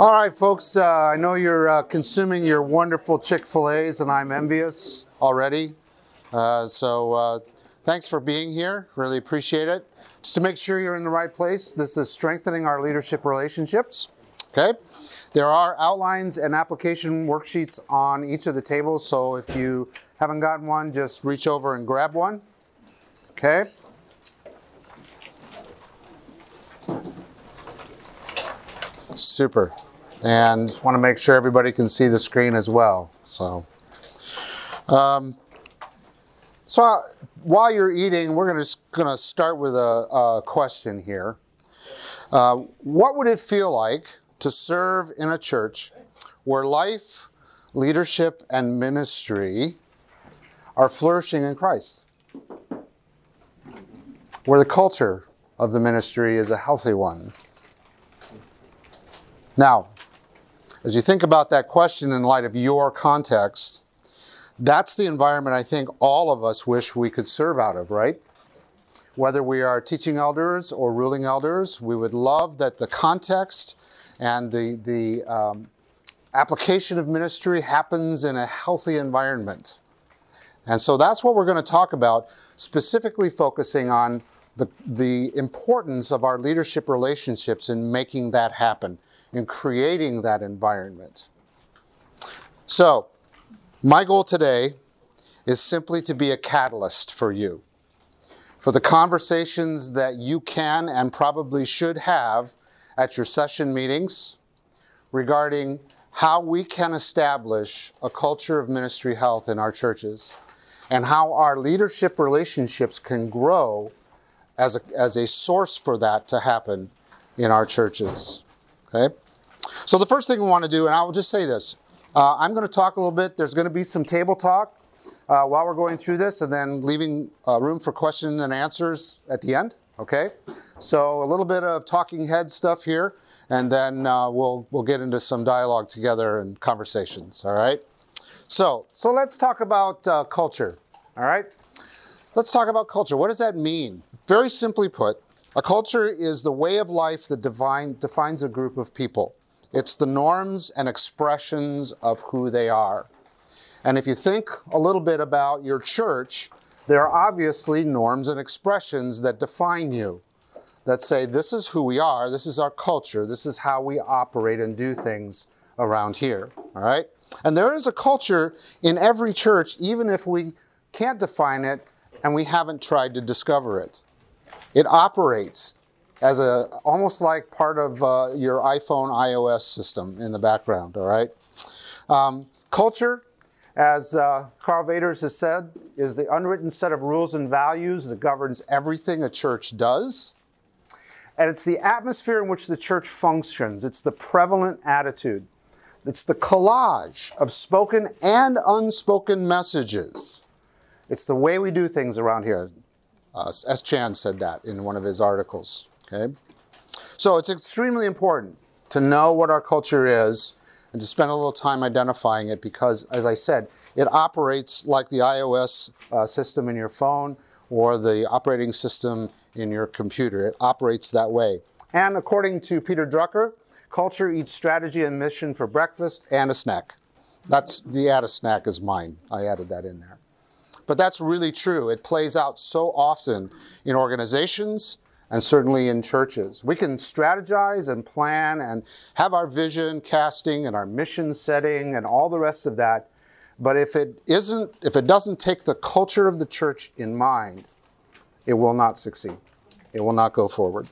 All right, folks, uh, I know you're uh, consuming your wonderful Chick fil A's, and I'm envious already. Uh, so uh, thanks for being here. Really appreciate it. Just to make sure you're in the right place, this is strengthening our leadership relationships. Okay? There are outlines and application worksheets on each of the tables, so if you haven't gotten one, just reach over and grab one. Okay? Super. And just want to make sure everybody can see the screen as well. So, um, so while you're eating, we're gonna gonna start with a, a question here. Uh, what would it feel like to serve in a church where life, leadership, and ministry are flourishing in Christ? Where the culture of the ministry is a healthy one. Now, as you think about that question in light of your context, that's the environment I think all of us wish we could serve out of, right? Whether we are teaching elders or ruling elders, we would love that the context and the, the um, application of ministry happens in a healthy environment. And so that's what we're going to talk about, specifically focusing on the, the importance of our leadership relationships in making that happen in creating that environment. So, my goal today is simply to be a catalyst for you, for the conversations that you can and probably should have at your session meetings regarding how we can establish a culture of ministry health in our churches and how our leadership relationships can grow as a, as a source for that to happen in our churches. Okay? So the first thing we want to do, and I will just say this, uh, I'm going to talk a little bit. There's going to be some table talk uh, while we're going through this, and then leaving uh, room for questions and answers at the end. Okay, so a little bit of talking head stuff here, and then uh, we'll we'll get into some dialogue together and conversations. All right. So so let's talk about uh, culture. All right. Let's talk about culture. What does that mean? Very simply put, a culture is the way of life that divine, defines a group of people. It's the norms and expressions of who they are. And if you think a little bit about your church, there are obviously norms and expressions that define you, that say, this is who we are, this is our culture, this is how we operate and do things around here. All right? And there is a culture in every church, even if we can't define it and we haven't tried to discover it. It operates as a almost like part of uh, your iPhone iOS system in the background. All right. Um, culture, as uh, Karl Vaters has said, is the unwritten set of rules and values that governs everything a church does. And it's the atmosphere in which the church functions. It's the prevalent attitude. It's the collage of spoken and unspoken messages. It's the way we do things around here. Uh, S. Chan said that in one of his articles. Okay? So it's extremely important to know what our culture is and to spend a little time identifying it because, as I said, it operates like the iOS uh, system in your phone or the operating system in your computer. It operates that way. And according to Peter Drucker, culture eats strategy and mission for breakfast and a snack. That's the add a snack is mine. I added that in there. But that's really true. It plays out so often in organizations and certainly in churches. We can strategize and plan and have our vision casting and our mission setting and all the rest of that. But if it isn't, if it doesn't take the culture of the church in mind, it will not succeed. It will not go forward.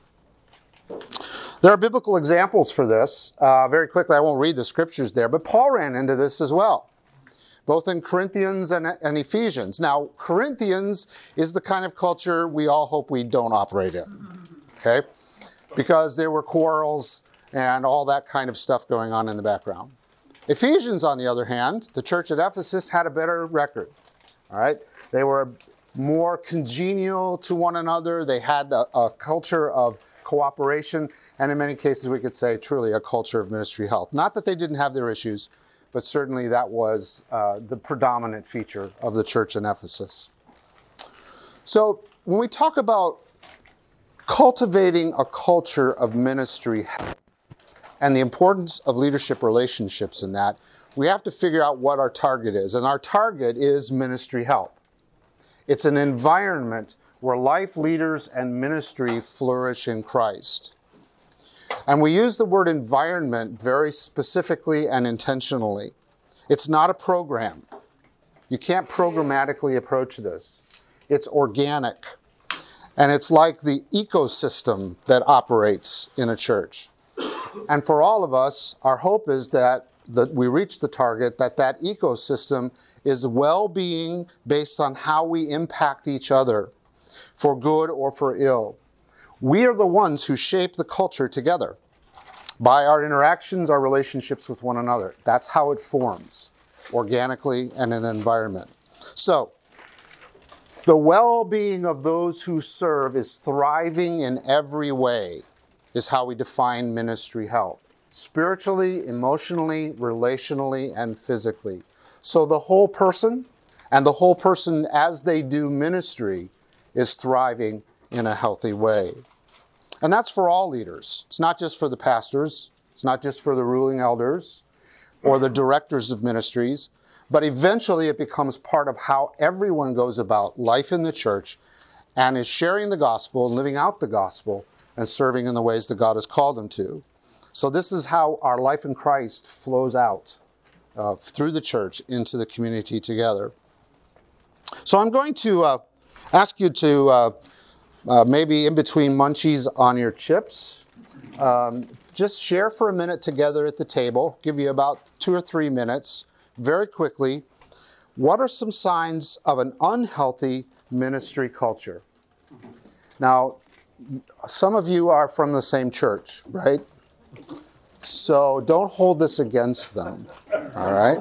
There are biblical examples for this. Uh, very quickly, I won't read the scriptures there, but Paul ran into this as well, both in Corinthians and, and Ephesians. Now, Corinthians is the kind of culture we all hope we don't operate in okay? Because there were quarrels and all that kind of stuff going on in the background. Ephesians, on the other hand, the church at Ephesus had a better record, all right? They were more congenial to one another. They had a, a culture of cooperation, and in many cases, we could say truly a culture of ministry health. Not that they didn't have their issues, but certainly that was uh, the predominant feature of the church in Ephesus. So when we talk about cultivating a culture of ministry health. and the importance of leadership relationships in that, we have to figure out what our target is. And our target is ministry health. It's an environment where life leaders and ministry flourish in Christ. And we use the word environment very specifically and intentionally. It's not a program. You can't programmatically approach this. It's organic. And it's like the ecosystem that operates in a church. And for all of us, our hope is that, that we reach the target, that that ecosystem is well-being based on how we impact each other for good or for ill. We are the ones who shape the culture together by our interactions, our relationships with one another. That's how it forms organically and in an environment. So, the well being of those who serve is thriving in every way, is how we define ministry health spiritually, emotionally, relationally, and physically. So, the whole person and the whole person as they do ministry is thriving in a healthy way. And that's for all leaders. It's not just for the pastors, it's not just for the ruling elders or the directors of ministries, but eventually it becomes part of how everyone goes about life in the church and is sharing the gospel and living out the gospel and serving in the ways that God has called them to. So, this is how our life in Christ flows out uh, through the church into the community together. So, I'm going to uh, ask you to uh, uh, maybe in between munchies on your chips. Um, just share for a minute together at the table, give you about two or three minutes, very quickly. What are some signs of an unhealthy ministry culture? Now, some of you are from the same church, right? So don't hold this against them, all right?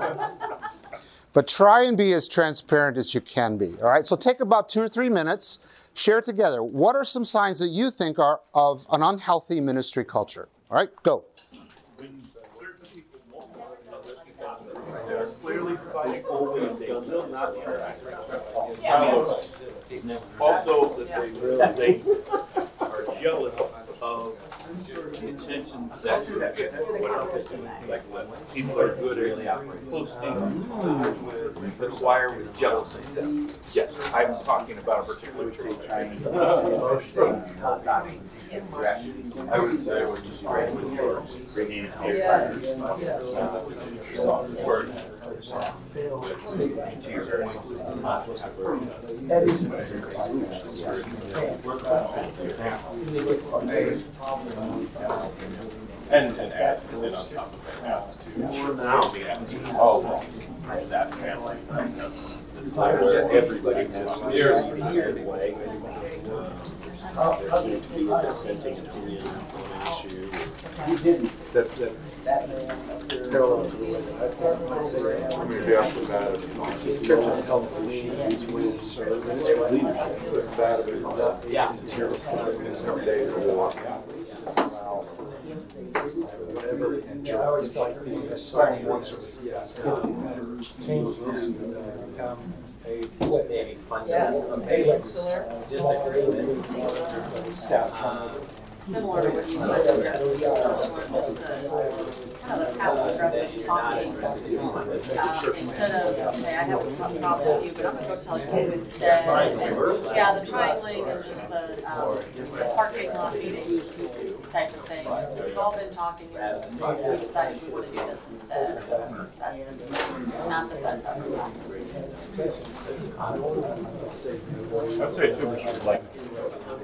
But try and be as transparent as you can be, all right? So take about two or three minutes share it together. What are some signs that you think are of an unhealthy ministry culture? All right, go. Also, that they, they are jealous of the attention that people are good at posting mm. the choir with jealousy. Yes, I'm talking about a particular church. I would say what you bringing it word. And, and add, and then on top of that, adds to. Oh, that family. This everybody has years of shared way. There's need to be a dissenting opinion on an issue. That, that's parallel to the way that I thought might say, I mean, maybe after that, it's just such a self-belief between service and leadership. But that of it is not, yeah, terrifying in some days to. Walk out. Whatever, and I always felt like the sign once was, yes, change this to become a. Staff. Similar to what you said earlier. Just the kind of the passive aggressive talking. Um, instead of, okay, I have a problem with you, but I'm gonna go tell you instead. And, Yeah, the triangling and just the, um, parking lot meetings type of thing. We've all been talking, and we decided we wanna do this instead. That- Not that that's ever happened. I'd say too, we should like.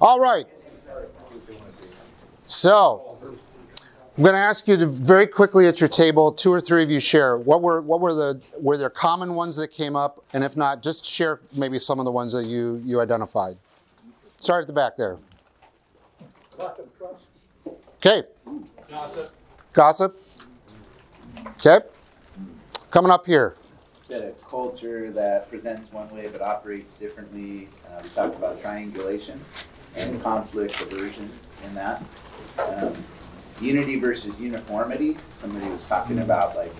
All right. So, I'm going to ask you to very quickly at your table, two or three of you share. What were what were the were there common ones that came up, and if not, just share maybe some of the ones that you you identified. Start at the back there. Okay. Gossip. Gossip? Okay. Coming up here. Said a culture that presents one way but operates differently. Uh, we talked about triangulation and conflict aversion in that. Um, unity versus uniformity. Somebody was talking about like,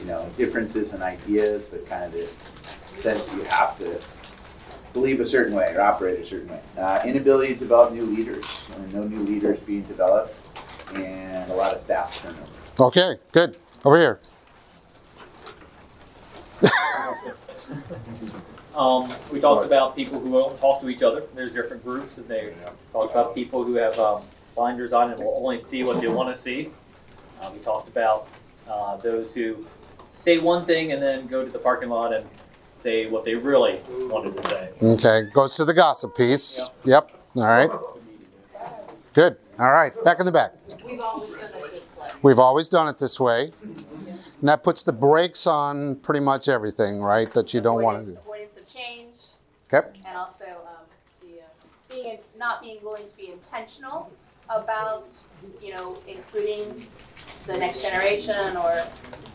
you know, differences in ideas, but kind of the sense you have to believe a certain way or operate a certain way. Uh, inability to develop new leaders. No new leaders being developed, and a lot of staff turnover. Okay, good. Over here. Um, we talked about people who don't talk to each other. There's different groups, and they talked about people who have um, blinders on and will only see what they want to see. Uh, we talked about uh, those who say one thing and then go to the parking lot and say what they really wanted to say. Okay, goes to the gossip piece. Yep. All right. Good. All right, back in the back. We've always done it this way. We've always done it this way. And that puts the brakes on pretty much everything, right? That you don't want to do. Avoidance of change, Okay. and also um, the, uh, being, not being willing to be intentional about, you know, including the next generation or,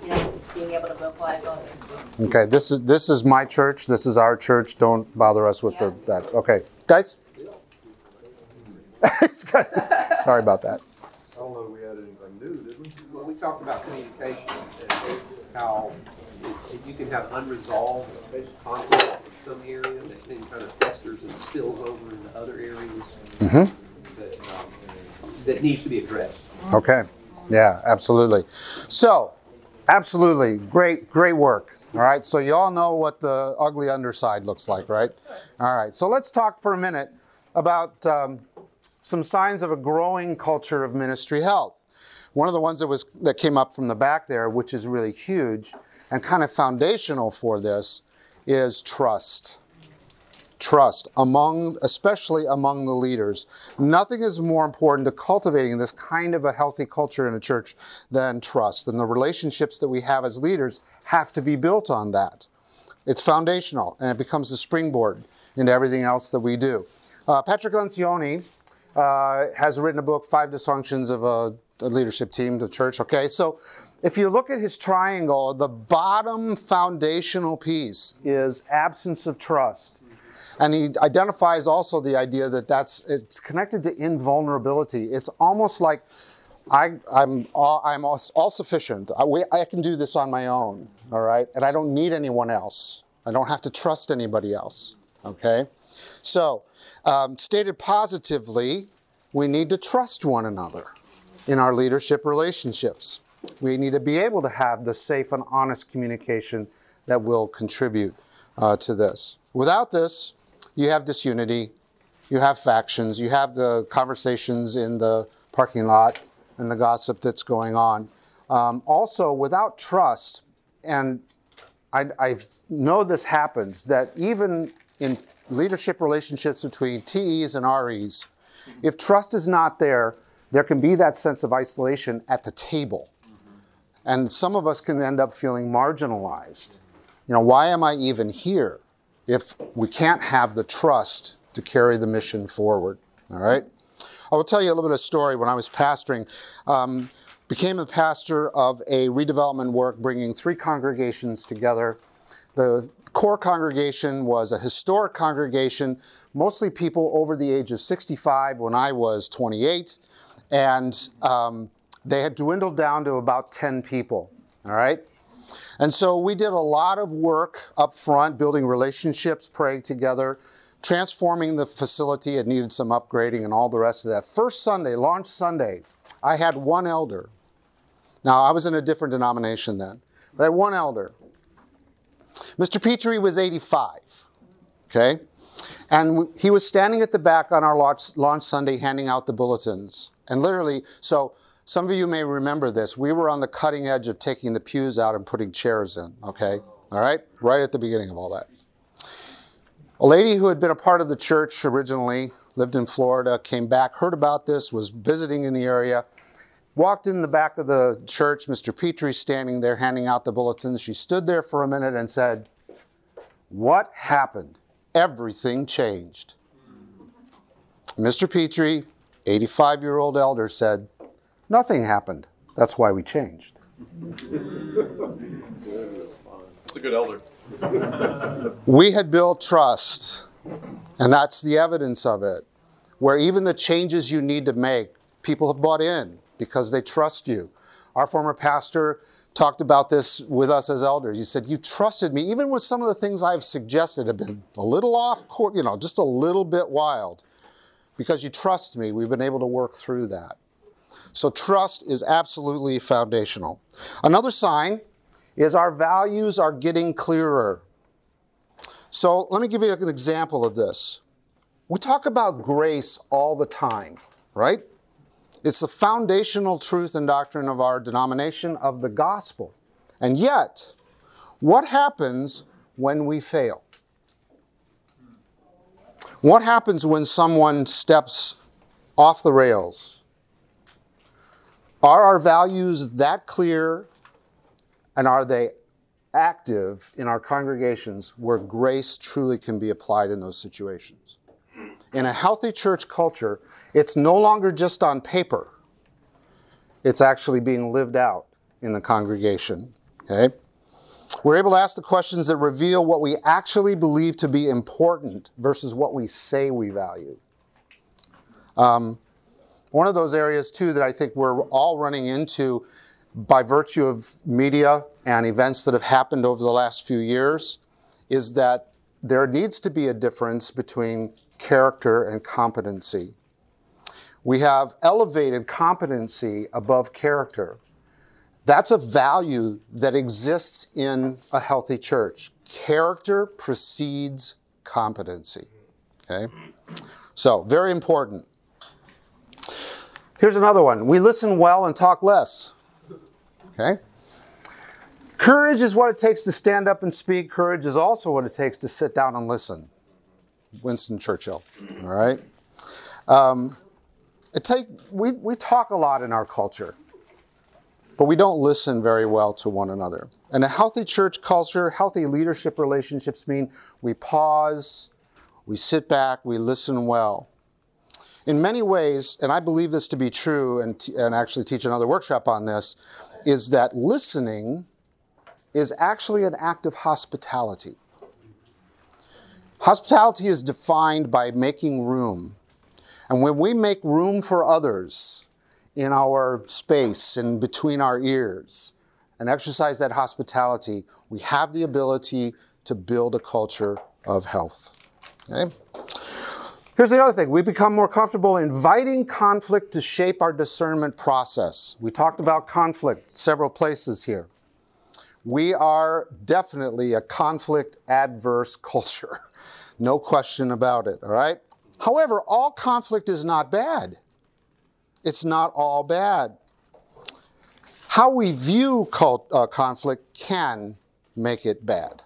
you know, being able to vocalize all those things. Okay. This is this is my church. This is our church. Don't bother us with the that. Okay, guys. Sorry about that. I don't know if we had anything new, did we? Well, we talked about communication and how if you can have unresolved conflict in some area that then kind of festers and spills over into other areas Mhm. that, um, that needs to be addressed. Okay. Yeah, absolutely. So, absolutely. Great, great work. All right. So, you all know what the ugly underside looks like, right? All right. So, let's talk for a minute about um, some signs of a growing culture of ministry health. One of the ones that was that came up from the back there, which is really huge and kind of foundational for this, is trust. Trust among especially among the leaders. Nothing is more important to cultivating this kind of a healthy culture in a church than trust. And the relationships that we have as leaders have to be built on that. It's foundational and it becomes a springboard into everything else that we do. Uh, patrick lencioni uh, has written a book five dysfunctions of a, a leadership team the church okay so if you look at his triangle the bottom foundational piece is absence of trust and he identifies also the idea that that's it's connected to invulnerability. It's almost like I, I'm all, I'm all, all sufficient. I, we, I can do this on my own, all right, and I don't need anyone else. I don't have to trust anybody else. Okay, so um, stated positively, we need to trust one another in our leadership relationships. We need to be able to have the safe and honest communication that will contribute uh, to this. Without this, you have disunity, you have factions, you have the conversations in the parking lot and the gossip that's going on. Um, also, without trust, and I, I know this happens, that even in leadership relationships between TEs and REs, if trust is not there, there can be that sense of isolation at the table. And some of us can end up feeling marginalized. You know, why am I even here? if we can't have the trust to carry the mission forward. All right? I will tell you a little bit of a story. When I was pastoring, um, became a pastor of a redevelopment work bringing three congregations together. The core congregation was a historic congregation, mostly people over the age of 65 when I was 28, and um, they had dwindled down to about 10 people. All right? And so we did a lot of work up front, building relationships, praying together, transforming the facility. It needed some upgrading and all the rest of that. First Sunday, launch Sunday, I had one elder. Now, I was in a different denomination then, but I had one elder. Mr. Petrie was 85, okay? And he was standing at the back on our launch, launch Sunday handing out the bulletins. And literally, so some of you may remember this. We were on the cutting edge of taking the pews out and putting chairs in, okay? All right? Right at the beginning of all that. A lady who had been a part of the church originally, lived in Florida, came back, heard about this, was visiting in the area, walked in the back of the church. Mr. Petrie standing there handing out the bulletins. She stood there for a minute and said, What happened? Everything changed. Mr. Petrie, 85 year old elder, said, Nothing happened. That's why we changed. It's a good elder. We had built trust, and that's the evidence of it, where even the changes you need to make, people have bought in because they trust you. Our former pastor talked about this with us as elders. He said, You've trusted me, even with some of the things I've suggested have been a little off course, you know, just a little bit wild. Because you trust me, we've been able to work through that. So trust is absolutely foundational. Another sign is our values are getting clearer. So let me give you an example of this. We talk about grace all the time, right? It's the foundational truth and doctrine of our denomination of the gospel. And yet, what happens when we fail? What happens when someone steps off the rails? Are our values that clear and are they active in our congregations where grace truly can be applied in those situations? In a healthy church culture, it's no longer just on paper. It's actually being lived out in the congregation. Okay? We're able to ask the questions that reveal what we actually believe to be important versus what we say we value. Um, one of those areas, too, that I think we're all running into by virtue of media and events that have happened over the last few years is that there needs to be a difference between character and competency. We have elevated competency above character. That's a value that exists in a healthy church. Character precedes competency. Okay? So, very important. Here's another one. We listen well and talk less. Okay? Courage is what it takes to stand up and speak. Courage is also what it takes to sit down and listen. Winston Churchill. All right? Um, it take, we, we talk a lot in our culture, but we don't listen very well to one another. And a healthy church culture, healthy leadership relationships mean we pause, we sit back, we listen well. In many ways, and I believe this to be true, and, t- and actually teach another workshop on this, is that listening is actually an act of hospitality. Hospitality is defined by making room. And when we make room for others in our space and between our ears and exercise that hospitality, we have the ability to build a culture of health. Okay? Here's the other thing we become more comfortable inviting conflict to shape our discernment process. We talked about conflict several places here. We are definitely a conflict adverse culture. No question about it, all right? However, all conflict is not bad. It's not all bad. How we view cult, uh, conflict can make it bad.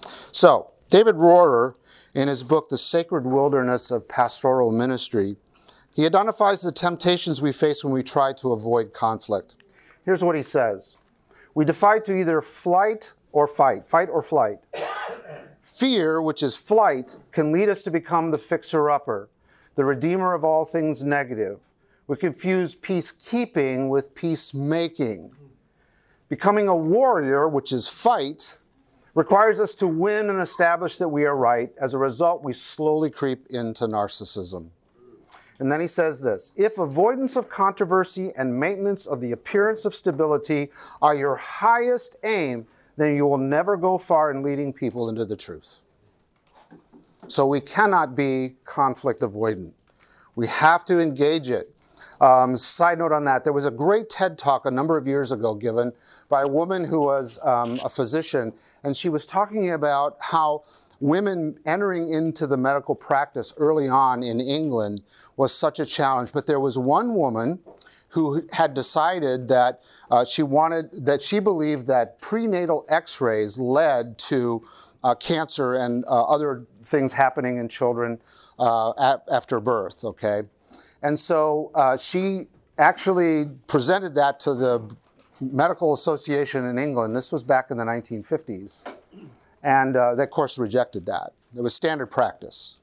So, David Rohrer, in his book, The Sacred Wilderness of Pastoral Ministry, he identifies the temptations we face when we try to avoid conflict. Here's what he says We defy to either flight or fight, fight or flight. Fear, which is flight, can lead us to become the fixer upper, the redeemer of all things negative. We confuse peacekeeping with peacemaking. Becoming a warrior, which is fight, requires us to win and establish that we are right. As a result, we slowly creep into narcissism. And then he says this If avoidance of controversy and maintenance of the appearance of stability are your highest aim, then you will never go far in leading people into the truth. So we cannot be conflict avoidant. We have to engage it. Um, side note on that, there was a great TED talk a number of years ago given by a woman who was um, a physician, and she was talking about how women entering into the medical practice early on in England was such a challenge. But there was one woman who had decided that uh, she wanted that she believed that prenatal X-rays led to uh, cancer and uh, other things happening in children uh, at, after birth. Okay, and so uh, she actually presented that to the Medical Association in England. This was back in the 1950s, and uh, they of course rejected that. It was standard practice.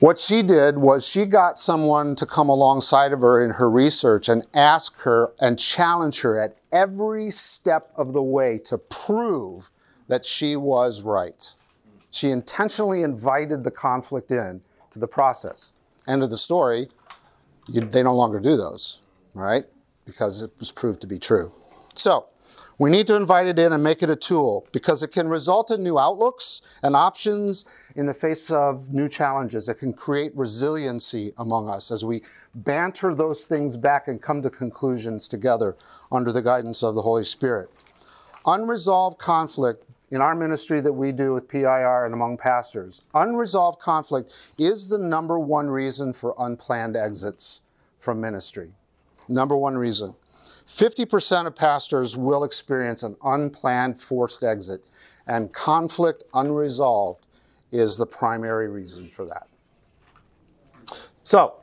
What she did was she got someone to come alongside of her in her research and ask her and challenge her at every step of the way to prove that she was right. She intentionally invited the conflict in to the process. End of the story. You, they no longer do those, right? Because it was proved to be true. So, we need to invite it in and make it a tool because it can result in new outlooks and options in the face of new challenges. It can create resiliency among us as we banter those things back and come to conclusions together under the guidance of the Holy Spirit. Unresolved conflict in our ministry that we do with PIR and among pastors, unresolved conflict is the number one reason for unplanned exits from ministry. Number one reason. 50% of pastors will experience an unplanned forced exit, and conflict unresolved is the primary reason for that. So,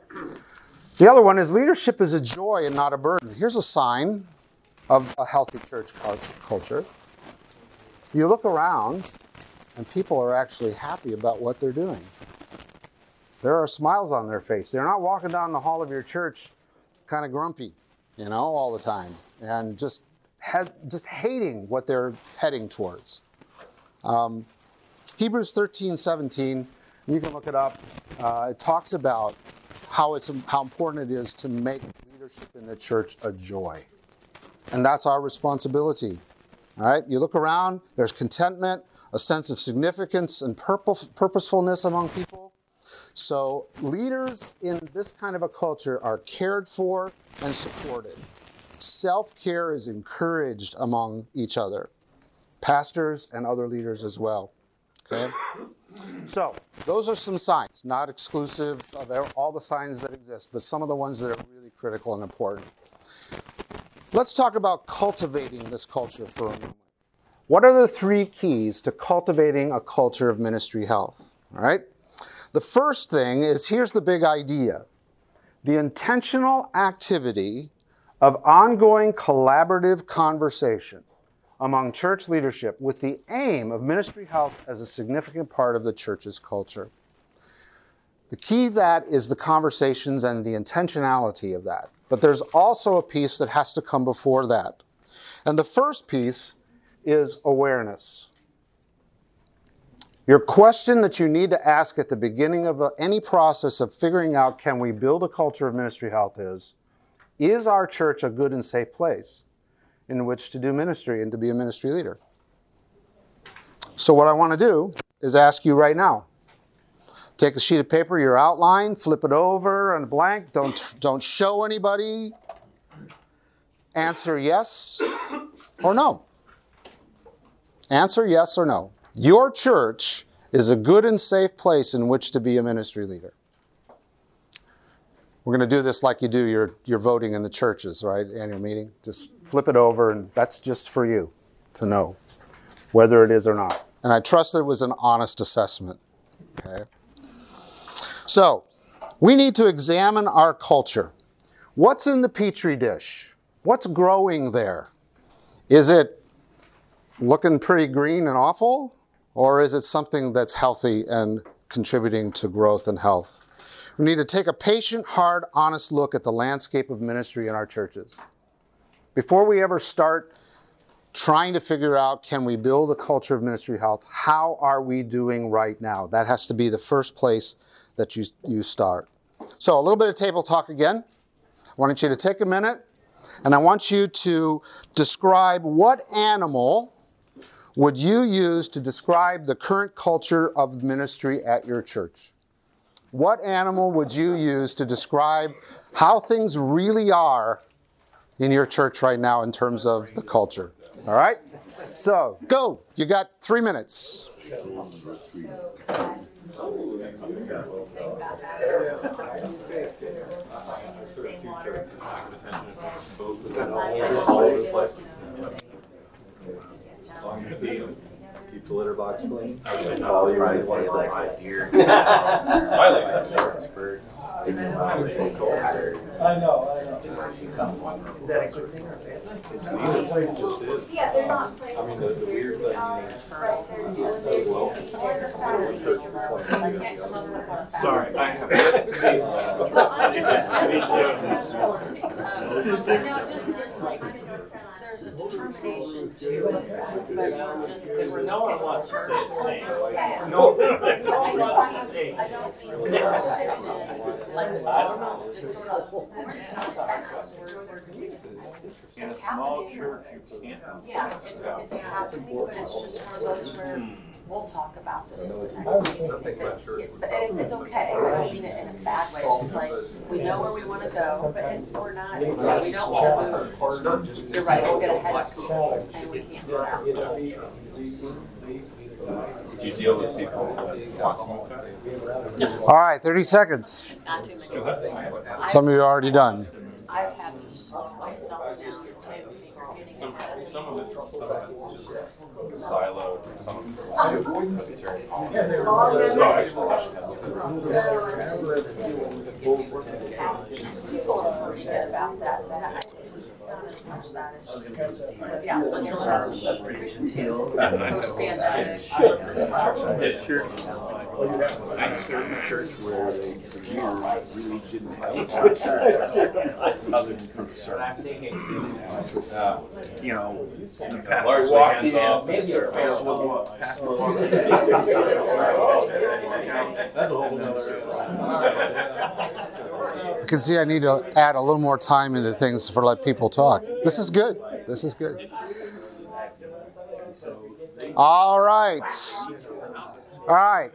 the other one is leadership is a joy and not a burden. Here's a sign of a healthy church culture. You look around, and people are actually happy about what they're doing. There are smiles on their face. They're not walking down the hall of your church kind of grumpy, you know, all the time, and just just hating what they're heading towards. Um, Hebrews 13, 17, you can look it up. Uh, it talks about how it's how important it is to make leadership in the church a joy, and that's our responsibility. All right, you look around. There's contentment, a sense of significance, and purpose, purposefulness among people. So leaders in this kind of a culture are cared for and supported. Self-care is encouraged among each other, pastors and other leaders as well. Okay? So, those are some signs, not exclusive of all the signs that exist, but some of the ones that are really critical and important. Let's talk about cultivating this culture for a moment. What are the three keys to cultivating a culture of ministry health? All right? The first thing is here's the big idea the intentional activity of ongoing collaborative conversation among church leadership with the aim of ministry health as a significant part of the church's culture. The key that is the conversations and the intentionality of that. But there's also a piece that has to come before that. And the first piece is awareness. Your question that you need to ask at the beginning of any process of figuring out can we build a culture of ministry health is Is our church a good and safe place? in which to do ministry and to be a ministry leader. So, what I want to do is ask you right now. Take a sheet of paper, your outline, flip it over and blank. Don't, don't show anybody. Answer yes or no. Answer yes or no. Your church is a good and safe place in which to be a ministry leader. We're going to do this like you do your, your voting in the churches, right? Annual meeting. Just flip it over, and that's just for you to know whether it is or not. And I trust that it was an honest assessment. Okay. So, we need to examine our culture. What's in the petri dish? What's growing there? Is it looking pretty green and awful? Or is it something that's healthy and contributing to growth and health? We need to take a patient, hard, honest look at the landscape of ministry in our churches. Before we ever start trying to figure out can we build a culture of ministry health, how are we doing right now? That has to be the first place that you, you start. So, a little bit of table talk again. I want you to take a minute and I want you to describe what animal would you use to describe the current culture of ministry at your church? What animal would you use to describe how things really are in your church right now in terms of the culture? All right? So, go. You got three minutes. Keep the litter box clean. I like that. Birds. I know, I know. You come one room. Yeah, they're not playing. I mean, the, the weird thing is, Sorry, I have yet to see Well, I just, just, um, now, just, it's like, there's a determination to, but just, we're No one wants to say his name. I don't, I don't mean to, like, slow, just sort of, it's just not fast, we're, we're, we just, in a it's small happening. church, you can't. Yeah, it's, it's happening, but it's just one of those where hmm. We'll talk about this at the next was meeting. thinking, Yeah, But it, it's okay, I don't mean it in a bad way, it's like, we know where we wanna go, but and we're not, we don't wanna move. You're right, we'll get ahead of and we can't do that. it'd be, we, Do you deal with people that want to move? All right, 30 seconds. Not too many. Some of you are already done. I've had to slow myself down too, because we're getting Some, of some of it, some of it's just siloed, some of it's because it's very complicated. No, actually, session has a- People don't forget about that, so I, it's not as much that, it's just, yeah, when you're post-pandemic, I look this well. At a church where the other than for service. You know, the pastor walked in. hands-off. pastor walked in. I can see I need to add a little more time into things for let people talk. This is good. This is good. All right. All right.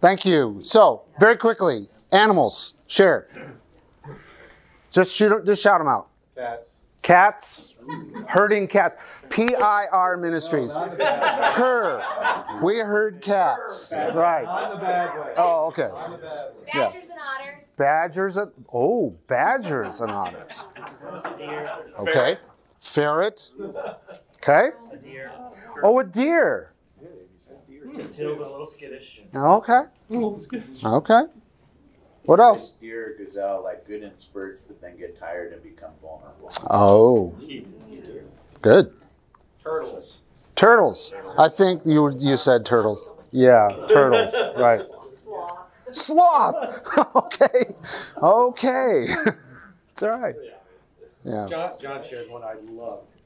Thank you. So, very quickly, animals, share. Just shoot, just shout them out. cats. Cats, herding cats. P-I-R Ministries. Her. We herd cats. Right. on the bad way. Oh, okay. Yeah. Badgers and otters. Badgers and oh, badgers and otters. Okay. Ferret. Okay. Oh, a deer. Until a little skittish. Okay. Okay. What else? Deer, gazelle, like good in spurts, but then get tired and become vulnerable. Oh, good. Turtles. Turtles. I think you you said turtles. Yeah, turtles. Right. Sloth. okay. Okay. it's all right. Yeah. John, John shared one I loved.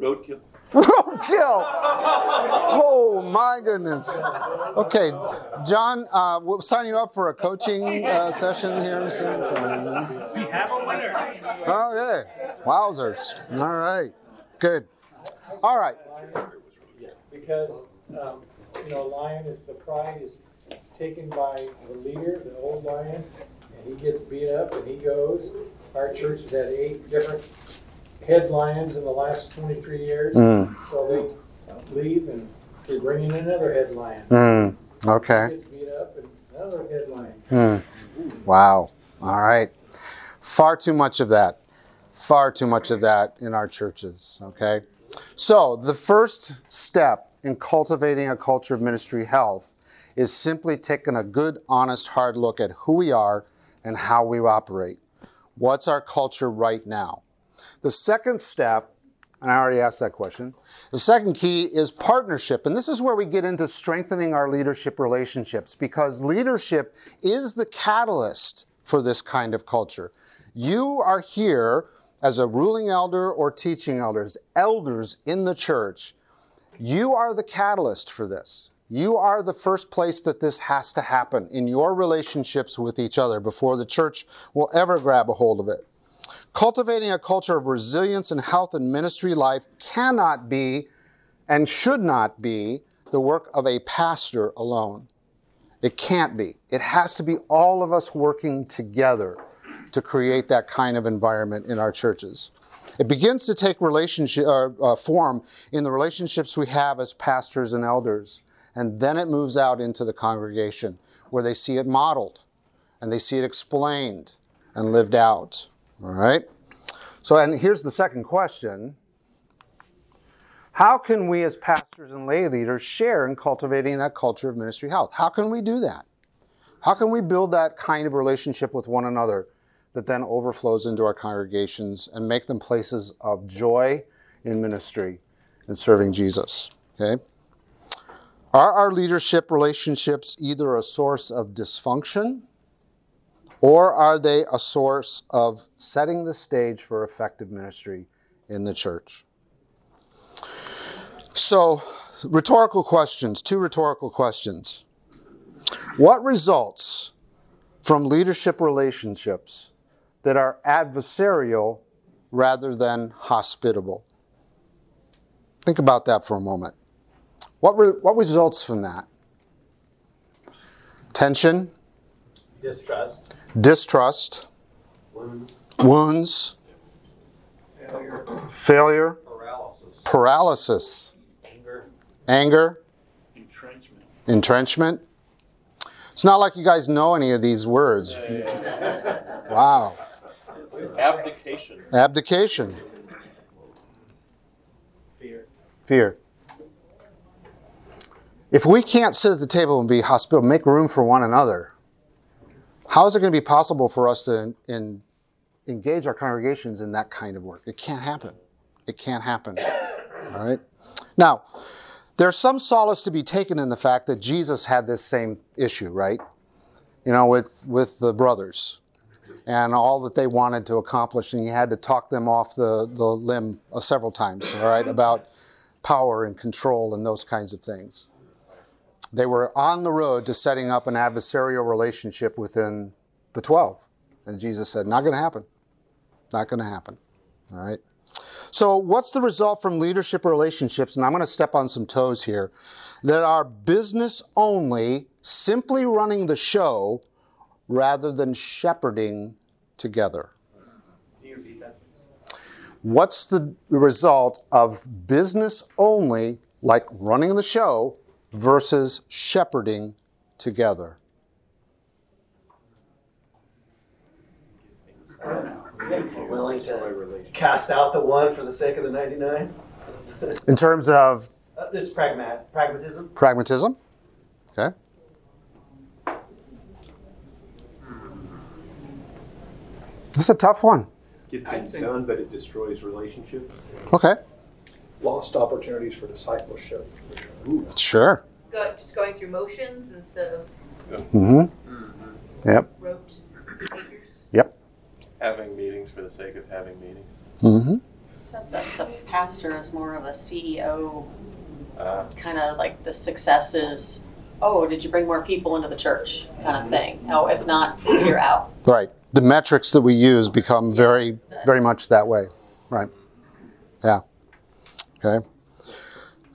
Roadkill. Roadkill. Oh my goodness. Okay, John, uh, we'll sign you up for a coaching uh, session here soon. So. We have a winner. Okay. Wowzers. All right. Good. All right. Because, um, you know, lion is, the pride is taken by the leader, the old lion, and he gets beat up and he goes. Our church has had eight different head lions in the last twenty-three years. Mm. So they leave and we bring in another head lion. Mm. Okay. Gets beat up and another head lion. Hmm. Wow. All right. Far too much of that. Far too much of that in our churches. Okay. So, the first step in cultivating a culture of ministry health is simply taking a good, honest, hard look at who we are and how we operate. What's our culture right now? The second step, and I already asked that question, the second key is partnership. And this is where we get into strengthening our leadership relationships because leadership is the catalyst for this kind of culture. You are here as a ruling elder or teaching elders, elders in the church. You are the catalyst for this. You are the first place that this has to happen in your relationships with each other before the church will ever grab a hold of it. Cultivating a culture of resilience and health in ministry life cannot be and should not be the work of a pastor alone. It can't be. It has to be all of us working together to create that kind of environment in our churches. It begins to take relationship uh, uh, form in the relationships we have as pastors and elders, and then it moves out into the congregation where they see it modeled and they see it explained and lived out. All right? So, and here's the second question How can we as pastors and lay leaders share in cultivating that culture of ministry health? How can we do that? How can we build that kind of relationship with one another that then overflows into our congregations and make them places of joy in ministry and serving Jesus? Okay? Are our leadership relationships either a source of dysfunction or are they a source of setting the stage for effective ministry in the church? So, rhetorical questions, two rhetorical questions. What results from leadership relationships that are adversarial rather than hospitable? Think about that for a moment. What, re- what results from that? Tension, Distrust. Distrust, Wounds, wounds, Failure. failure, Paralysis. paralysis, Anger. anger, Entrenchment. entrenchment. It's not like you guys know any of these words. Wow. Abdication. Abdication, Fear. fear. If we can't sit at the table and be hospitable, make room for one another, how is it going to be possible for us to in, engage our congregations in that kind of work? It can't happen. It can't happen. All right? Now, there's some solace to be taken in the fact that Jesus had this same issue, right? You know, with, with the brothers and all that they wanted to accomplish, and he had to talk them off the, the limb uh, several times, all right, about power and control and those kinds of things. They were on the road to setting up an adversarial relationship within the 12. And Jesus said, Not going to happen. Not going to happen. All right. So, what's the result from leadership relationships? And I'm going to step on some toes here that are business only, simply running the show rather than shepherding together. Can you repeat that? What's the result of business only, like running the show, versus shepherding together? Willing to cast out the one for the sake of the 99? In terms of Uh, it's pragmat, pragmatism. pragmatism, okay? This is a tough one. get things done, but it destroys relationships. Okay, Lost opportunities for discipleship. sure. Go, just going through motions instead of Mm-hmm. Yep, rote behaviors. yep. Having meetings for the sake of having meetings. Mm-hmm. So that the pastor is more of a CEO, Uh, kind of like the success is, oh, did you bring more people into the church, kind of thing. Oh, if not, you're out. Right. The metrics that we use become very, very much that way. Right. Yeah. Okay.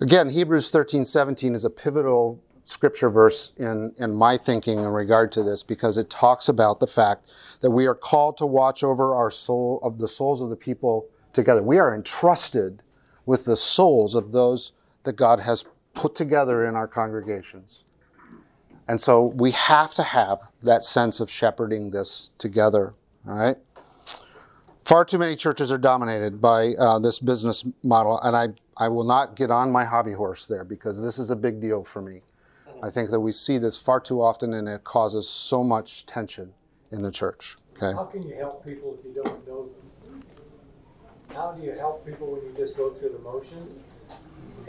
Again, Hebrews 13, 17 is a pivotal scripture verse in, in my thinking in regard to this because it talks about the fact that we are called to watch over our soul of the souls of the people together. We are entrusted with the souls of those that God has put together in our congregations. And so we have to have that sense of shepherding this together. All right. Far too many churches are dominated by uh, this business model, and I, I will not get on my hobby horse there because this is a big deal for me. I think that we see this far too often, and it causes so much tension in the church. Okay. How can you help people if you don't know them? How do you help people when you just go through the motions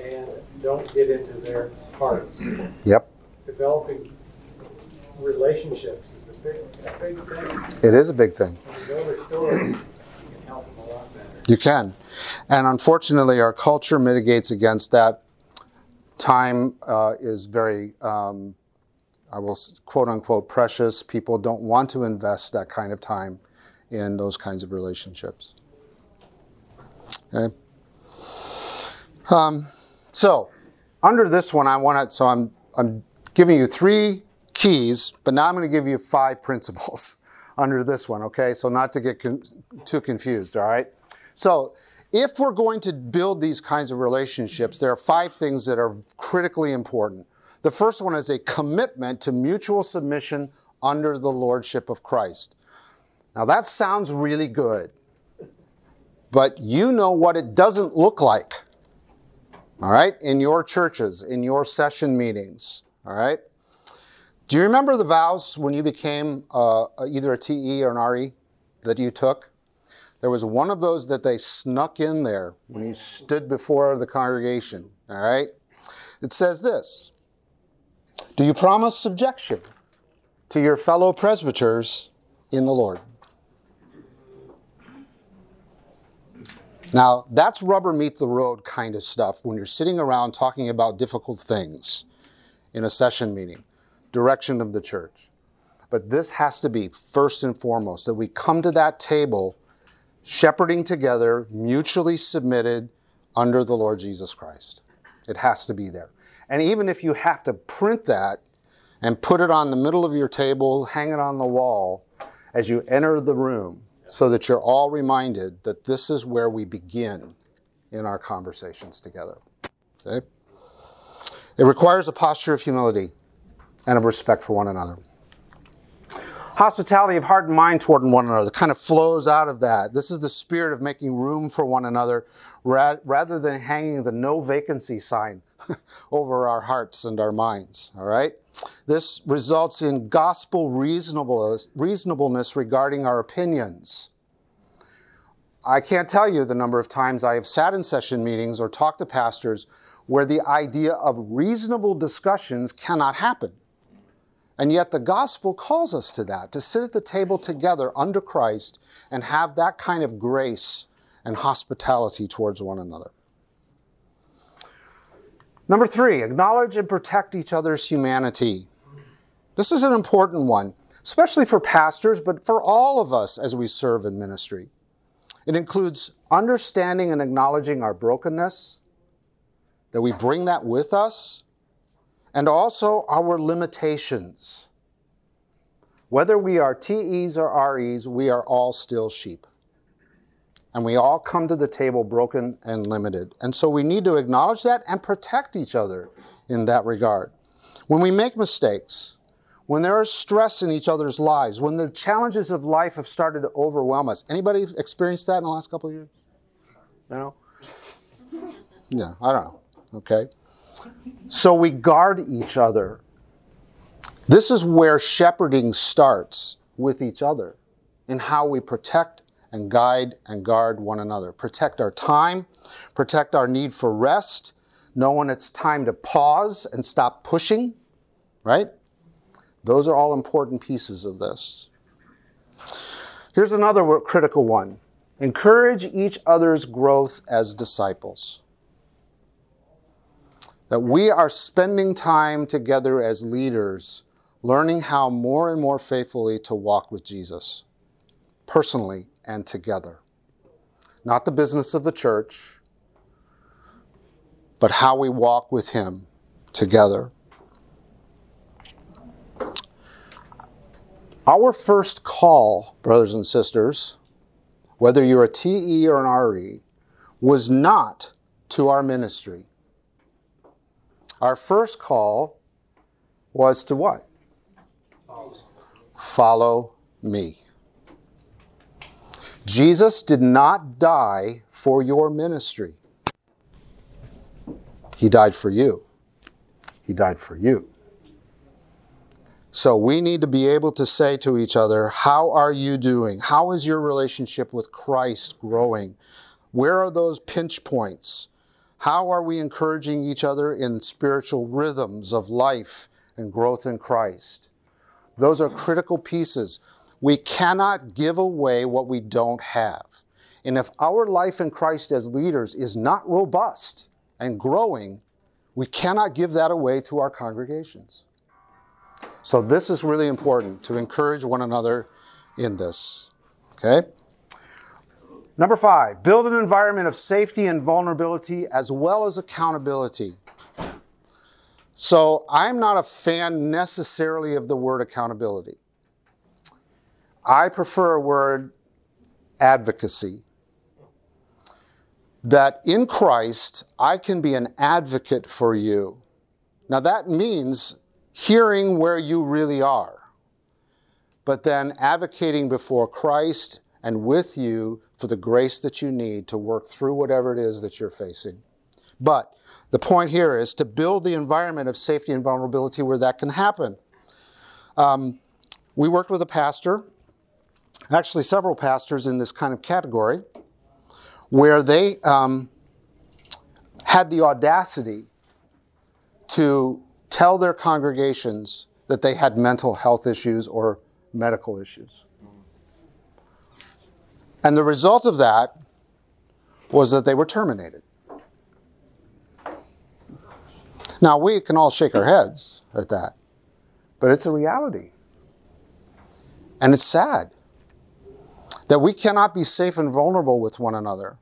and don't get into their hearts? Yep. Developing relationships is a big, a big thing. It is a big thing. You can. And unfortunately, our culture mitigates against that. Time uh, is very, um, I will quote unquote, precious. People don't want to invest that kind of time in those kinds of relationships. Okay. Um, so, under this one, I want to, so I'm, I'm giving you three keys, but now I'm going to give you five principles under this one, okay? So, not to get con- too confused, all right? So, if we're going to build these kinds of relationships, there are five things that are critically important. The first one is a commitment to mutual submission under the lordship of Christ. Now, that sounds really good, but you know what it doesn't look like, all right, in your churches, in your session meetings, all right? Do you remember the vows when you became uh, either a TE or an RE that you took? There was one of those that they snuck in there when you stood before the congregation. All right? It says this Do you promise subjection to your fellow presbyters in the Lord? Now, that's rubber meet the road kind of stuff when you're sitting around talking about difficult things in a session meeting, direction of the church. But this has to be first and foremost that we come to that table shepherding together, mutually submitted under the Lord Jesus Christ. It has to be there. And even if you have to print that and put it on the middle of your table, hang it on the wall as you enter the room, so that you're all reminded that this is where we begin in our conversations together. Okay? It requires a posture of humility and of respect for one another. Hospitality of heart and mind toward one another kind of flows out of that. This is the spirit of making room for one another rather than hanging the no vacancy sign over our hearts and our minds. All right? This results in gospel reasonableness regarding our opinions. I can't tell you the number of times I have sat in session meetings or talked to pastors where the idea of reasonable discussions cannot happen. And yet the gospel calls us to that, to sit at the table together under Christ and have that kind of grace and hospitality towards one another. Number three, acknowledge and protect each other's humanity. This is an important one, especially for pastors, but for all of us as we serve in ministry. It includes understanding and acknowledging our brokenness, that we bring that with us, and also our limitations. Whether we are TEs or REs, we are all still sheep and we all come to the table broken and limited. And so we need to acknowledge that and protect each other in that regard. When we make mistakes, when there is stress in each other's lives, when the challenges of life have started to overwhelm us. Anybody experienced that in the last couple of years? No? Yeah, I don't know. Okay. So we guard each other. This is where shepherding starts with each other in how we protect and guide and guard one another. Protect our time, protect our need for rest, know when it's time to pause and stop pushing, right? Those are all important pieces of this. Here's another critical one encourage each other's growth as disciples. That we are spending time together as leaders, learning how more and more faithfully to walk with Jesus, personally and together. Not the business of the church, but how we walk with Him together. Our first call, brothers and sisters, whether you're a TE or an RE, was not to our ministry. Our first call was to what? Follow me. Jesus did not die for your ministry. He died for you. He died for you. So we need to be able to say to each other, How are you doing? How is your relationship with Christ growing? Where are those pinch points? How are we encouraging each other in spiritual rhythms of life and growth in Christ? Those are critical pieces. We cannot give away what we don't have. And if our life in Christ as leaders is not robust and growing, we cannot give that away to our congregations. So, this is really important to encourage one another in this. Okay? Number five, build an environment of safety and vulnerability as well as accountability. So, I'm not a fan necessarily of the word accountability. I prefer a word advocacy. That in Christ, I can be an advocate for you. Now, that means hearing where you really are, but then advocating before Christ and with you for the grace that you need to work through whatever it is that you're facing. But the point here is to build the environment of safety and vulnerability where that can happen. Um, we worked with a pastor, actually several pastors in this kind of category, where they um, had the audacity to tell their congregations that they had mental health issues or medical issues. And the result of that was that they were terminated. Now, we can all shake our heads at that, but it's a reality. And it's sad that we cannot be safe and vulnerable with one another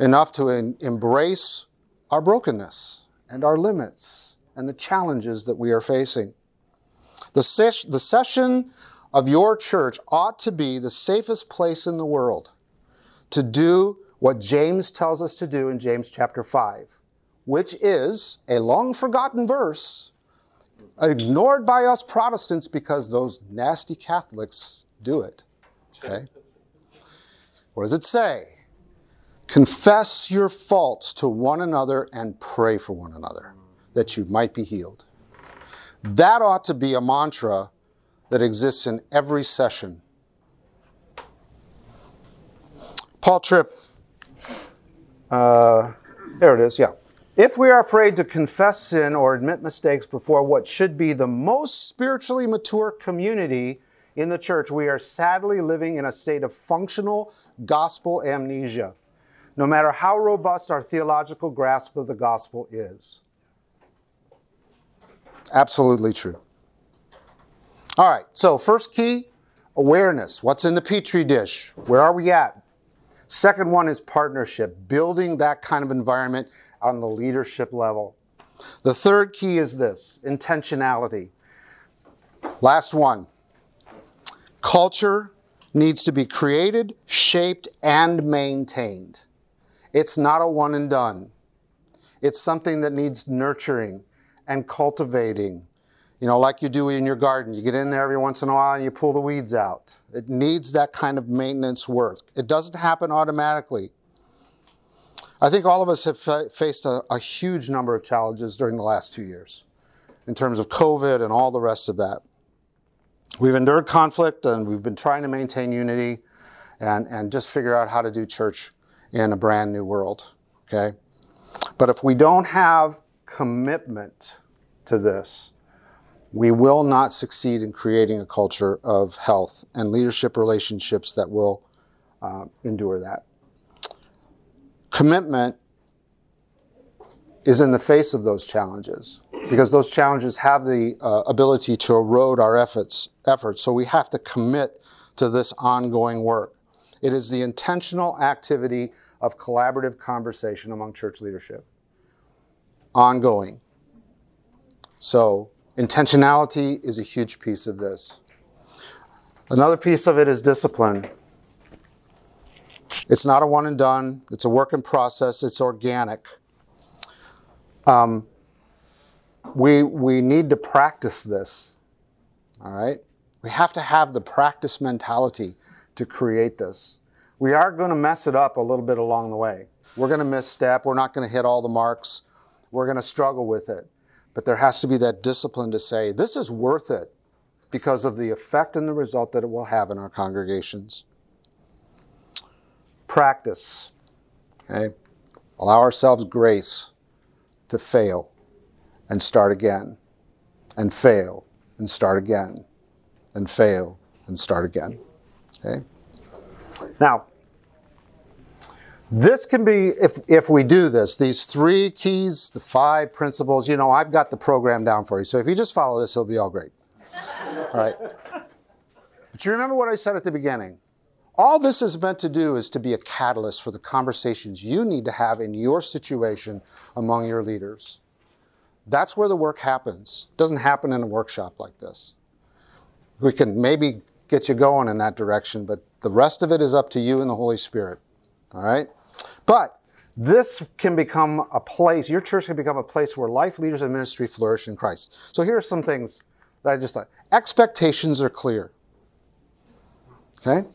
enough to embrace our brokenness and our limits and the challenges that we are facing. The, ses- the session of your church ought to be the safest place in the world to do what James tells us to do in James chapter 5, which is a long forgotten verse ignored by us Protestants because those nasty Catholics do it. Okay? What does it say? Confess your faults to one another and pray for one another that you might be healed. That ought to be a mantra that exists in every session. Paul Tripp, uh, there it is, yeah. If we are afraid to confess sin or admit mistakes before what should be the most spiritually mature community in the church, we are sadly living in a state of functional gospel amnesia, no matter how robust our theological grasp of the gospel is. Absolutely true. All right, so first key awareness. What's in the petri dish? Where are we at? Second one is partnership, building that kind of environment on the leadership level. The third key is this intentionality. Last one culture needs to be created, shaped, and maintained. It's not a one and done, it's something that needs nurturing and cultivating. You know, like you do in your garden. You get in there every once in a while and you pull the weeds out. It needs that kind of maintenance work. It doesn't happen automatically. I think all of us have fa- faced a, a huge number of challenges during the last two years in terms of COVID and all the rest of that. We've endured conflict and we've been trying to maintain unity and, and just figure out how to do church in a brand new world. Okay? But if we don't have commitment to this, we will not succeed in creating a culture of health and leadership relationships that will uh, endure that. Commitment is in the face of those challenges because those challenges have the uh, ability to erode our efforts, efforts. So we have to commit to this ongoing work. It is the intentional activity of collaborative conversation among church leadership. Ongoing. So intentionality is a huge piece of this. Another piece of it is discipline. It's not a one and done. It's a work in process. It's organic. Um, we, we need to practice this. All right? We have to have the practice mentality to create this. We are going to mess it up a little bit along the way. We're going to misstep. We're not going to hit all the marks. We're going to struggle with it. But there has to be that discipline to say, this is worth it because of the effect and the result that it will have in our congregations. Practice. Okay? Allow ourselves grace to fail and start again, and fail and start again, and fail and start again. Okay? Now, this can be, if, if we do this, these three keys, the five principles, you know, I've got the program down for you. So if you just follow this, it'll be all great. All right. But you remember what I said at the beginning? All this is meant to do is to be a catalyst for the conversations you need to have in your situation among your leaders. That's where the work happens. It doesn't happen in a workshop like this. We can maybe get you going in that direction, but the rest of it is up to you and the Holy Spirit. All right? But this can become a place, your church can become a place where life, leaders, and ministry flourish in Christ. So here are some things that I just thought. Expectations are clear. Okay?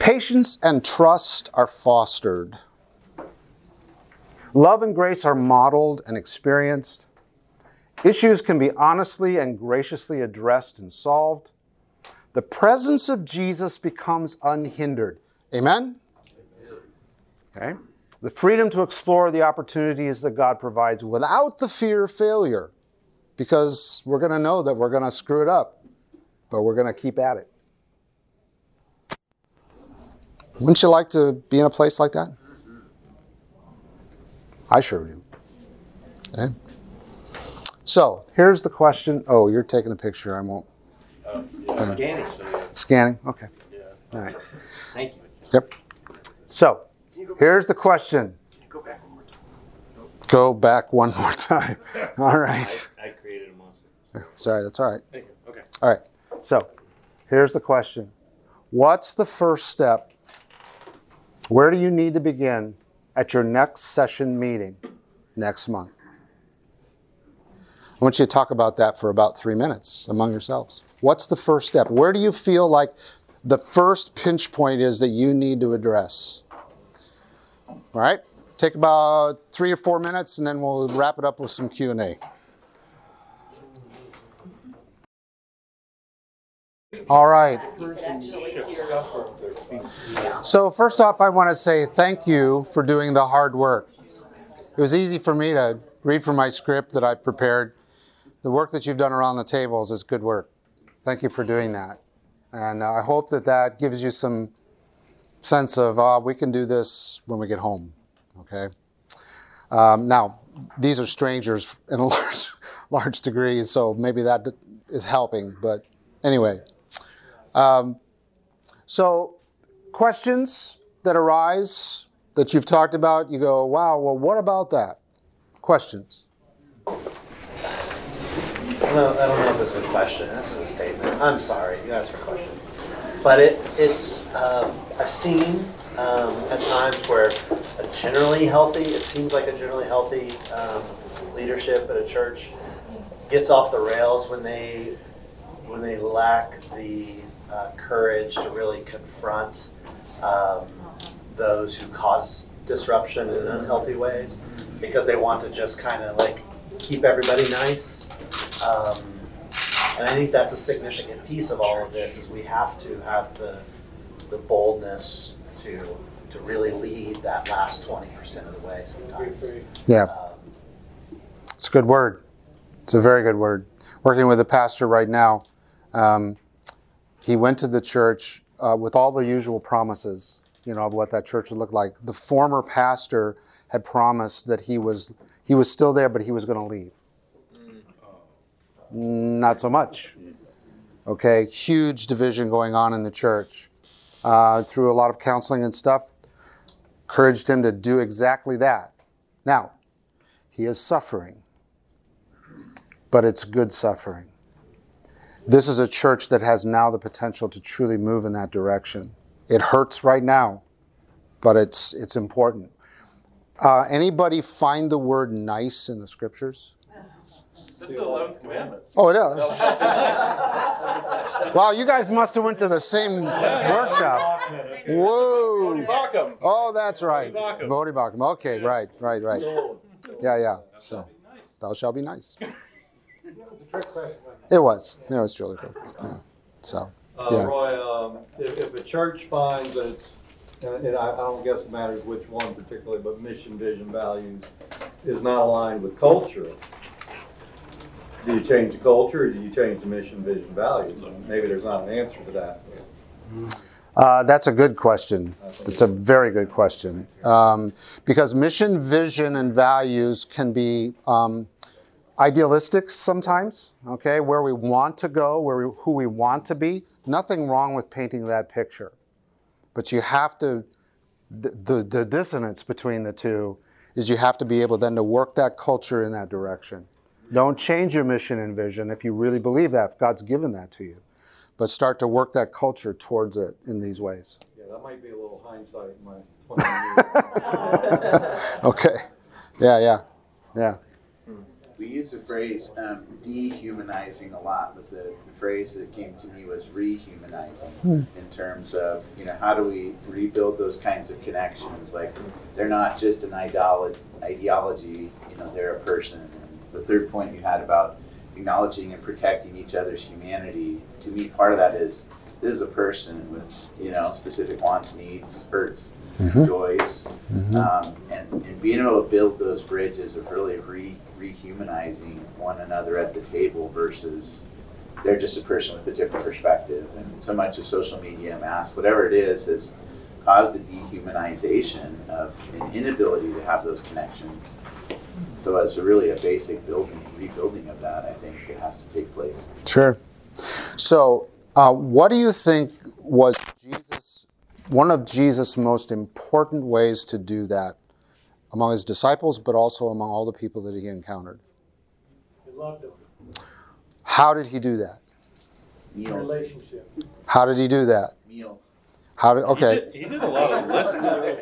Patience and trust are fostered. Love and grace are modeled and experienced. Issues can be honestly and graciously addressed and solved. The presence of Jesus becomes unhindered. Amen? Okay. The freedom to explore the opportunities that God provides without the fear of failure, because we're going to know that we're going to screw it up, but we're going to keep at it. Wouldn't you like to be in a place like that? I sure do. Okay. So here's the question. Oh, you're taking a picture. I won't. Oh, Scanning. Scanning. Okay. Yeah. All right. Thank you. Yep. So here's the question. Go back one more time. Go back one more time. All right. I created a monster. Sorry, that's all right. Thank you. Okay. All right. So here's the question What's the first step? Where do you need to begin at your next session meeting next month? I want you to talk about that for about three minutes among yourselves. What's the first step? Where do you feel like the first pinch point is that you need to address? All right. Take about three or four minutes, and then we'll wrap it up with some Q and A. All right. So, first off, I want to say thank you for doing the hard work. It was easy for me to read from my script that I prepared. The work that you've done around the tables is good work. Thank you for doing that. And uh, I hope that that gives you some sense of, uh, we can do this when we get home. Okay? Um, now, these are strangers in a large, large degree, so maybe that is helping. But anyway, um, so questions that arise that you've talked about, you go, wow, well, what about that? Questions? Know, I don't know if this is a question. This is a statement. I'm sorry, you asked for questions, but it it's um, I've seen um, at times where a generally healthy, it seems like a generally healthy um, leadership at a church gets off the rails when they when they lack the uh, courage to really confront um, those who cause disruption in unhealthy ways because they want to just kind of like keep everybody nice. Um, and I think that's a significant piece of all of this is we have to have the the boldness to to really lead that last twenty percent of the way sometimes. Yeah. Um, It's a good word. It's a very good word. Working with a pastor right now, um, he went to the church uh, with all the usual promises, you know, of what that church would look like. The former pastor had promised that he was he was still there, but he was going to leave. Not so much. Okay, huge division going on in the church. Uh, through a lot of counseling and stuff, encouraged him to do exactly that. Now, he is suffering, but it's good suffering. This is a church that has now the potential to truly move in that direction. It hurts right now, but it's it's important. Uh, anybody find the word nice in the scriptures? This is the eleventh commandment. Oh, it is. Wow, you guys must have went to the same workshop. Whoa. Oh, that's right. Bodhibakum. Bodhibakum. Okay, right, right, right. Yeah, yeah. So, thou shalt be nice. It's a trick question. It was. It was truly cool. Yeah. So, Uh, Yeah. Roy, um, if, if a church finds that it's, and, and I, I don't guess it matters which one particularly, but mission, vision, values is not aligned with culture, do you change the culture or do you change the mission, vision, values? Maybe there's not an answer to that. uh, that's a good question. That's a very good question. Um, because mission, vision, and values can be um, idealistic sometimes, okay, where we want to go, where we, who we want to be. Nothing wrong with painting that picture. But you have to, the, the, the dissonance between the two is you have to be able then to work that culture in that direction. Don't change your mission and vision if you really believe that, if God's given that to you. But start to work that culture towards it in these ways. Yeah, that might be a little hindsight in my twenty years. Okay. Yeah, yeah, yeah. We use the phrase um, dehumanizing a lot, but the, the phrase that came to me was rehumanizing in terms of, you know, how do we rebuild those kinds of connections? Like, they're not just an idolo- ideology, you know, they're a person. The third point you had about acknowledging and protecting each other's humanity, to me, part of that is this is a person with you know specific wants, needs, hurts, Mhm. joys, Mhm. um, and, and being able to build those bridges of really re rehumanizing one another at the table versus they're just a person with a different perspective. And so much of social media, mass, whatever it is, has caused a dehumanization of an inability to have those connections. So as a really a basic building, rebuilding of that, I think it has to take place. Sure. So, uh, what do you think was Jesus, one of Jesus' most important ways to do that among his disciples, but also among all the people that he encountered? He loved them, How did he do that? Meals, relationship. How did he do that? meals. How did, okay. He did, he did a lot of listening.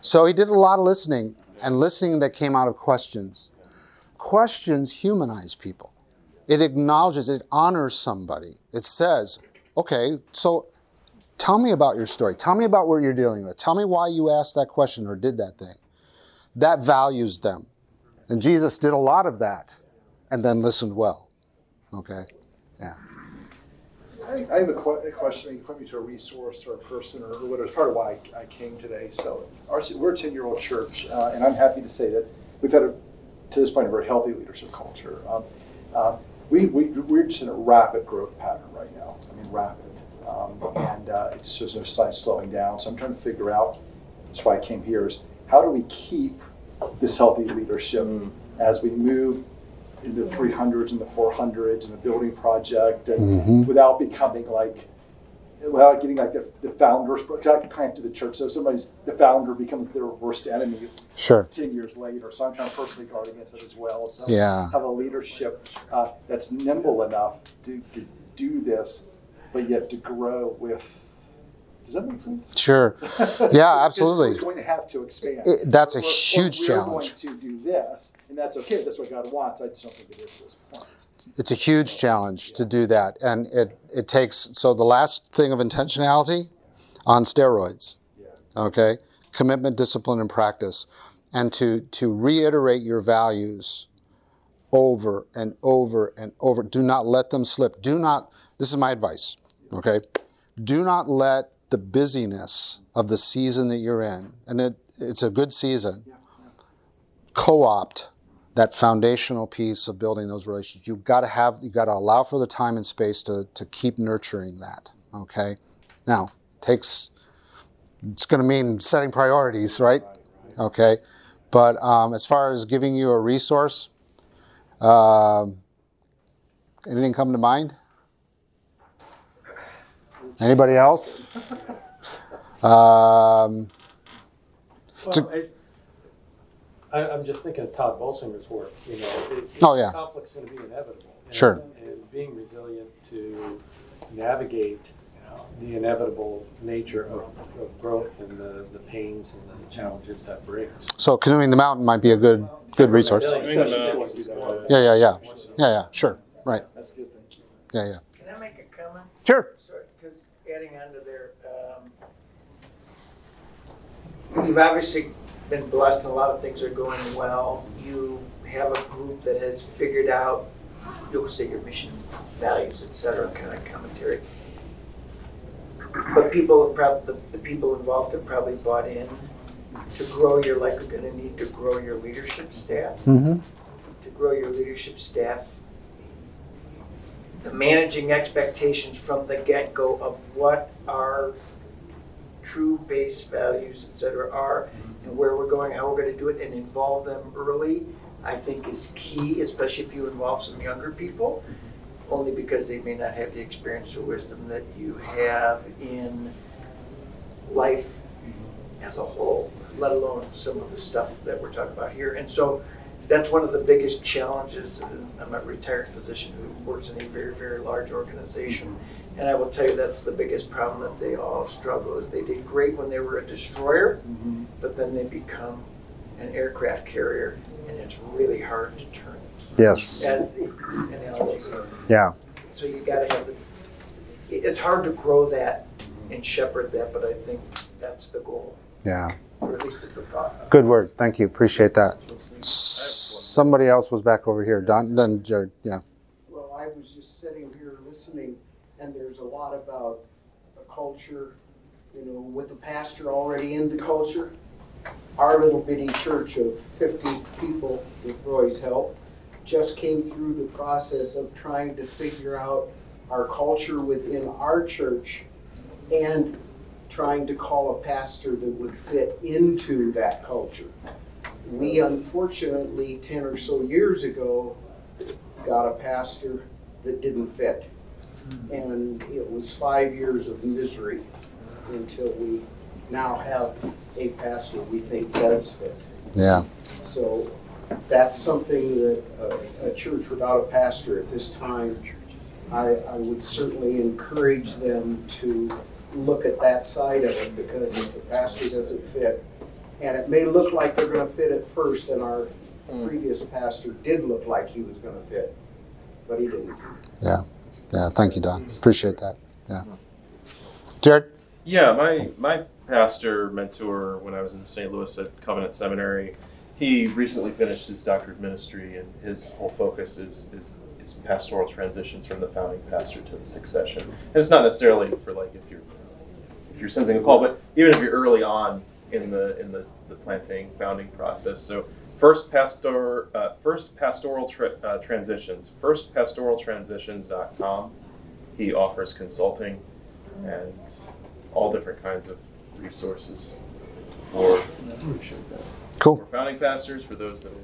So he did a lot of listening, and listening that came out of questions. Questions humanize people. It acknowledges, it honors somebody. It says, okay, so tell me about your story. Tell me about what you're dealing with. Tell me why you asked that question or did that thing. That values them. And Jesus did a lot of that and then listened well. Okay? I, I have a, que- a question. You point me to a resource or a person or whatever. It's part of why I, I came today. So, our, we're a 10 year old church, uh, and I'm happy to say that we've had, a, to this point, a very healthy leadership culture. Um, uh, we, we, we're just in a rapid growth pattern right now. I mean, rapid. Um, and uh, it's just no sign slowing down. So, I'm trying to figure out, that's why I came here, is how do we keep this healthy leadership as we move into the 300s and the 400s and the building project and Mhm. without becoming like without getting like the, the founders not kind to the church so somebody's the founder becomes their worst enemy Sure. 10 years later so i'm trying to personally guard against it as well so Yeah. have a leadership uh, that's nimble enough to, to do this but yet to grow with does that make sense Sure. Yeah, absolutely. it's going to have to expand It- that's a Or- or huge we're challenge. going to do this and that's okay that's what god wants i just don't think it is at this point It's a huge challenge to do that. And it, it takes, so the last thing of intentionality on steroids. Yeah. Okay? Commitment, discipline, and practice. And to, to reiterate your values over and over and over. Do not let them slip. Do not, this is my advice. Okay? Do not let the busyness of the season that you're in, and it, it's a good season, co opt that foundational piece of building those relationships. You've got to have, you've got to allow for the time and space to, to keep nurturing that. Okay. Now, takes, it's going to mean setting priorities, right? Okay. But um, as far as giving you a resource, um, anything come to mind? Anybody else? Um, Well, I, I, I'm just thinking of Tod Bolsinger's work, you know. it- Oh, yeah. Conflict's gonna be inevitable. and- Sure. And being resilient to navigate, the inevitable nature of, of growth and the, the pains and the challenges that brings. so canoeing the mountain might be a good good resource. Resilience Session's is going to do that, right? Yeah, yeah, yeah, yeah, yeah. Sure, right. that's good thank you Yeah, yeah. Can I make a comment? Sure. Sorry, adding on there, um, you've obviously been blessed and a lot of things are going well. You have a group that has figured out, you'll say your mission, values, et cetera, kind of commentary. But people have prob, the, the people involved have probably bought in to grow your, like you're gonna need to grow your leadership staff Mm-hmm. to grow your leadership staff. The managing expectations from the get-go of what our true base values, et cetera, are, mm-hmm. and where we're going, how we're gonna do it, and involve them early, I think is key, especially if you involve some younger people, mm-hmm. only because they may not have the experience or wisdom that you have in life mm-hmm. as a whole, let alone some of the stuff that we're talking about here. And so that's one of the biggest challenges. I'm a retired physician who works in a very, very large organization. And I will tell you that's the biggest problem that they all struggle is they did great when they were a destroyer, mm-hmm. but then they become an aircraft carrier and it's really hard to turn it. Yes. As the analogy. Yeah. So you gotta have the, it's hard to grow that and shepherd that, but I think that's the goal, Yeah. or at least it's a thought. Good word. Thank you. Appreciate that. Somebody else was back over here. Don, then Jared. Yeah. Well, I was just sitting here listening, and there's a lot about a culture, you know, with a pastor already in the culture. Our little bitty church of fifty people, with Roy's help, just came through the process of trying to figure out our culture within our church and trying to call a pastor that would fit into that culture. We unfortunately, ten or so years ago, got a pastor that didn't fit. And it was five years of misery until we now have a pastor we think does fit. Yeah. So that's something that a, a church without a pastor at this time, I, I would certainly encourage them to look at that side of it because if the pastor doesn't fit, and it may look like they're gonna fit at first, and our hmm. previous pastor did look like he was gonna fit, but he didn't. Yeah. Yeah. Thank you, Don. Appreciate that. Yeah. Jared. Yeah, my my pastor mentor when I was in St. Louis at Covenant Seminary, he recently finished his doctorate ministry, and his whole focus is is is pastoral transitions from the founding pastor to the succession. And it's not necessarily for like if you're if you're sensing a call, but even if you're early on in the in the, the planting founding process. So first pastor uh, first pastoral tra- uh, transitions firstpastoraltransitions.com. He offers consulting and all different kinds of resources for, Cool. for founding pastors, for those that are.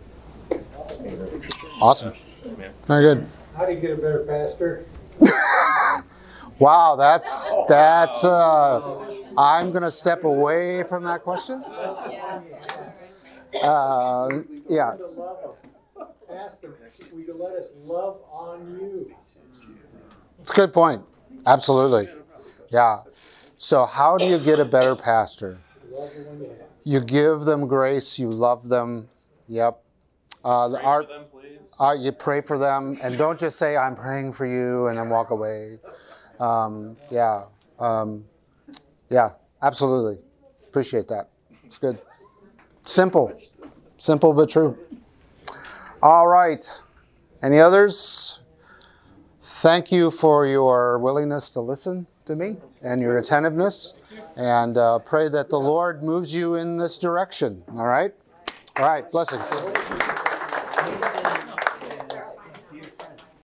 Awesome. Yeah. Very good. How do you get a better pastor? Wow, that's that's. Uh, I'm gonna step away from that question. Uh, yeah. To love him. Ask him, will you let us love on you? It's a good point. Absolutely. Yeah. So, how do you get a better pastor? Love the one you give them grace. You love them. Yep. Uh, the Pray art. for them, please. Uh, you pray for them, and don't just say "I'm praying for you" and then walk away. Um, yeah. Um, yeah. Absolutely. Appreciate that. It's good. Simple. Simple but true. All right. Any others? Thank you for your willingness to listen to me and your attentiveness, and uh, pray that the Lord moves you in this direction. All right. All right. Blessings.